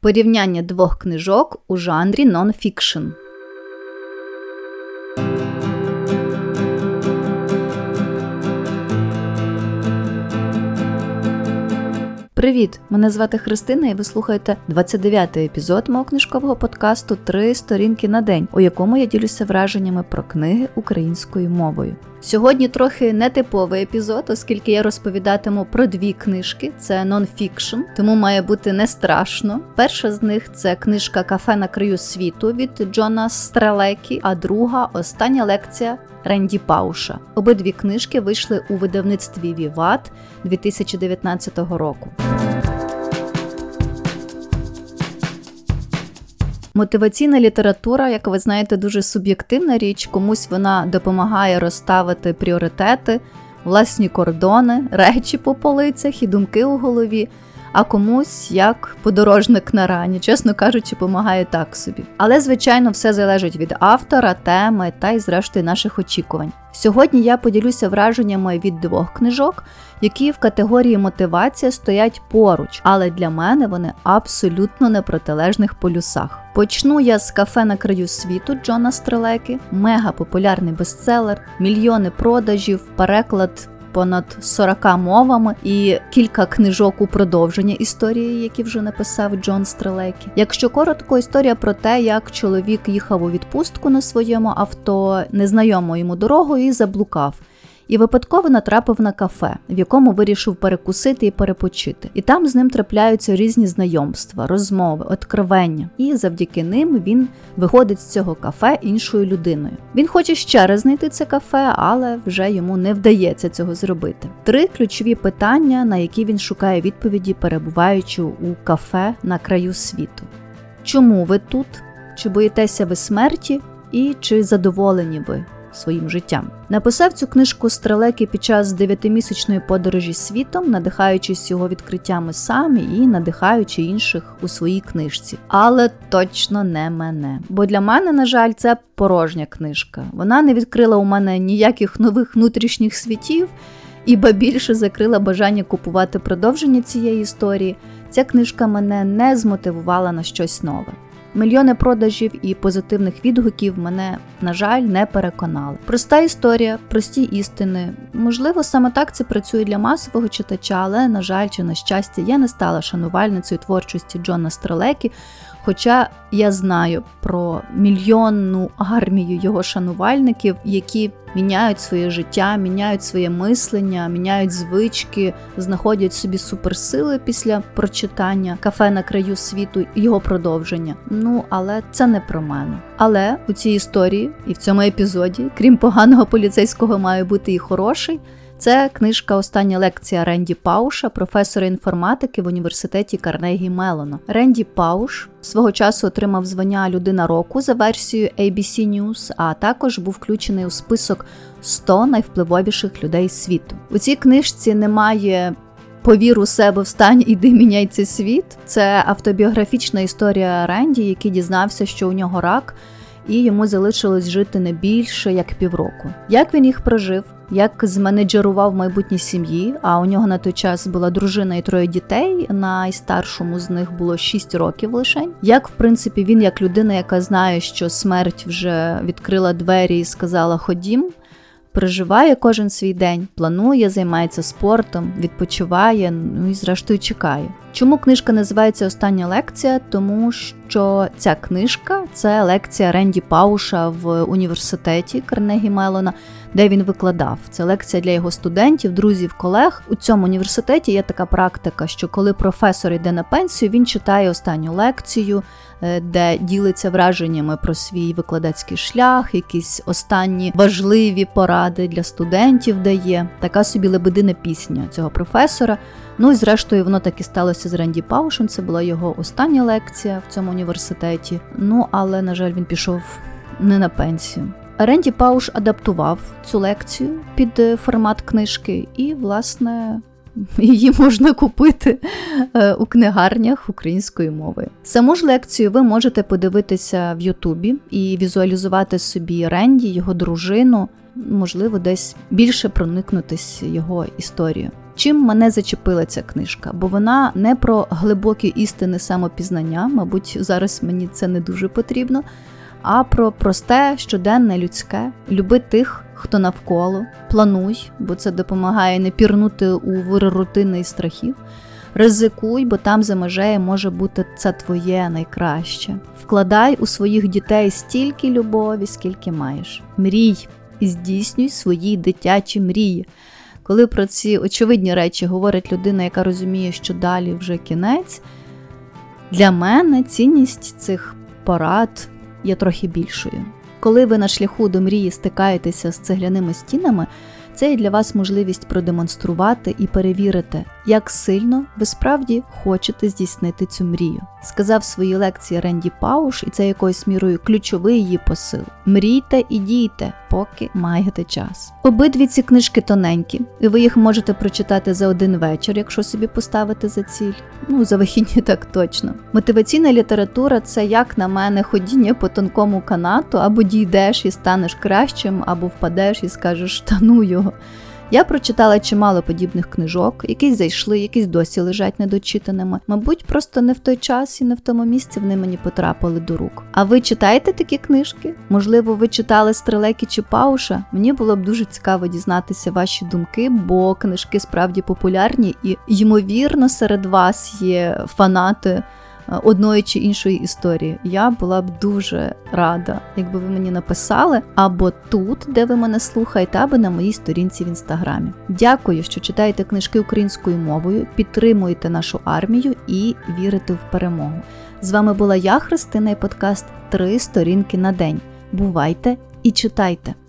Порівняння двох книжок у жанрі нон-фікшн. Привіт! Мене звати Христина, і ви слухаєте 29-й епізод мого книжкового подкасту Три сторінки на день, у якому я ділюся враженнями про книги українською мовою. Сьогодні трохи нетиповий епізод, оскільки я розповідатиму про дві книжки: це нон-фікшн, тому має бути не страшно. Перша з них це книжка Кафе на краю світу від Джона Стрелекі, а друга остання лекція Ренді Пауша. Обидві книжки вийшли у видавництві Віват 2019 року. Мотиваційна література, як ви знаєте, дуже суб'єктивна річ. Комусь вона допомагає розставити пріоритети, власні кордони, речі по полицях і думки у голові а комусь як подорожник на рані, чесно кажучи, допомагає так собі. Але, звичайно, все залежить від автора, теми та й, зрештою, наших очікувань. Сьогодні я поділюся враженнями від двох книжок, які в категорії мотивація стоять поруч, але для мене вони абсолютно на протилежних полюсах. Почну я з кафе на краю світу Джона Стрелеки, мега популярний бестселер, мільйони продажів, переклад понад 40 мовами і кілька книжок у продовження історії, які вже написав Джон Стрелекі. Якщо коротко, історія про те, як чоловік їхав у відпустку на своєму авто, незнайомою йому дорогою і заблукав і випадково натрапив на кафе, в якому вирішив перекусити і перепочити. І там з ним трапляються різні знайомства, розмови, откровення. І завдяки ним він виходить з цього кафе іншою людиною. Він хоче ще раз знайти це кафе, але вже йому не вдається цього зробити. Три ключові питання, на які він шукає відповіді, перебуваючи у кафе на краю світу. Чому ви тут? Чи боїтеся ви смерті? І чи задоволені ви своїм життям. Написав цю книжку Стрелеки під час дев'ятимісячної подорожі світом, надихаючись його відкриттями сам і надихаючи інших у своїй книжці. Але точно не мене. Бо для мене, на жаль, це порожня книжка. Вона не відкрила у мене ніяких нових внутрішніх світів. І ба більше закрила бажання купувати продовження цієї історії. Ця книжка мене не змотивувала на щось нове. Мільйони продажів і позитивних відгуків мене, на жаль, не переконали. Проста історія, прості істини. Можливо, саме так це працює для масового читача, але, на жаль, чи на щастя, я не стала шанувальницею творчості Джона Стрелекі, Хоча я знаю про мільйонну армію його шанувальників, які міняють своє життя, міняють своє мислення, міняють звички, знаходять собі суперсили після прочитання кафе на краю світу і його продовження. Ну але це не про мене. Але у цій історії і в цьому епізоді, крім поганого поліцейського, має бути і хороший. Це книжка Остання лекція Ренді Пауша, професора інформатики в університеті Карнегі Мелона. Ренді Пауш свого часу отримав звання Людина року за версією ABC News, а також був включений у список 100 найвпливовіших людей світу. У цій книжці немає. Повір у себе встань, іди міняй цей світ. Це автобіографічна історія Ренді, який дізнався, що у нього рак, і йому залишилось жити не більше як півроку. Як він їх прожив? Як зменеджерував майбутні сім'ї. А у нього на той час була дружина і троє дітей. Найстаршому з них було 6 років лише. Як в принципі він, як людина, яка знає, що смерть вже відкрила двері і сказала Ходім. Проживає кожен свій день, планує, займається спортом, відпочиває, ну і зрештою чекає. Чому книжка називається Остання лекція? Тому що ця книжка це лекція Ренді Пауша в університеті Карнегі Мелона, де він викладав. Це лекція для його студентів, друзів, колег. У цьому університеті є така практика, що коли професор йде на пенсію, він читає останню лекцію, е, де ділиться враженнями про свій викладацький шлях, якісь останні важливі поради для студентів дає. Така собі лебедина пісня цього професора. Ну і зрештою, воно так і сталося з Ренді Паушем. Це була його остання лекція в цьому університеті. Ну але, на жаль, він пішов не на пенсію. Ренді Пауш адаптував цю лекцію під е, формат книжки, і, власне, її можна купити е, у книгарнях української мови. Саму ж лекцію ви можете подивитися в Ютубі і візуалізувати собі Ренді, його дружину, можливо, десь більше проникнутись його історією. Чим мене зачепила ця книжка? Бо вона не про глибокі істини самопізнання, мабуть, зараз мені це не дуже потрібно, а про просте, щоденне людське, люби тих, хто навколо, плануй, бо це допомагає не пірнути у вир рутини і страхів. Ризикуй, бо там за межею може бути це твоє найкраще. Вкладай у своїх дітей стільки любові, скільки маєш. Мрій і здійснюй свої дитячі мрії. Коли про ці очевидні речі говорить людина, яка розуміє, що далі вже кінець, для мене цінність цих порад є трохи більшою. Коли ви на шляху до мрії стикаєтеся з цегляними стінами, це є для вас можливість продемонструвати і перевірити, як сильно ви справді хочете здійснити цю мрію. Сказав в своїй лекції Ренді Пауш, і це якоюсь мірою ключовий її посил. Мрійте і дійте, поки маєте час. Обидві ці книжки тоненькі, і ви їх можете прочитати за один вечір, якщо собі поставити за ціль. Ну, за вихідні так точно. Мотиваційна література це, як на мене, ходіння по тонкому канату, або дійдеш і станеш кращим, або впадеш і скажеш та ну його. Я прочитала чимало подібних книжок, якісь зайшли, якісь досі лежать недочитаними. Мабуть, просто не в той час і не в тому місці вони мені потрапили до рук. А ви читаєте такі книжки? Можливо, ви читали Стрелеки чи Пауша? Мені було б дуже цікаво дізнатися ваші думки, бо книжки справді популярні і, ймовірно, серед вас є фанати одної чи іншої історії. Я була б дуже рада, якби ви мені написали або тут, де ви мене слухаєте, або на моїй сторінці в інстаграмі. Дякую, що читаєте книжки українською мовою, підтримуєте нашу армію і вірите в перемогу. З вами була я, Христина, і подкаст Три сторінки на день. Бувайте і читайте!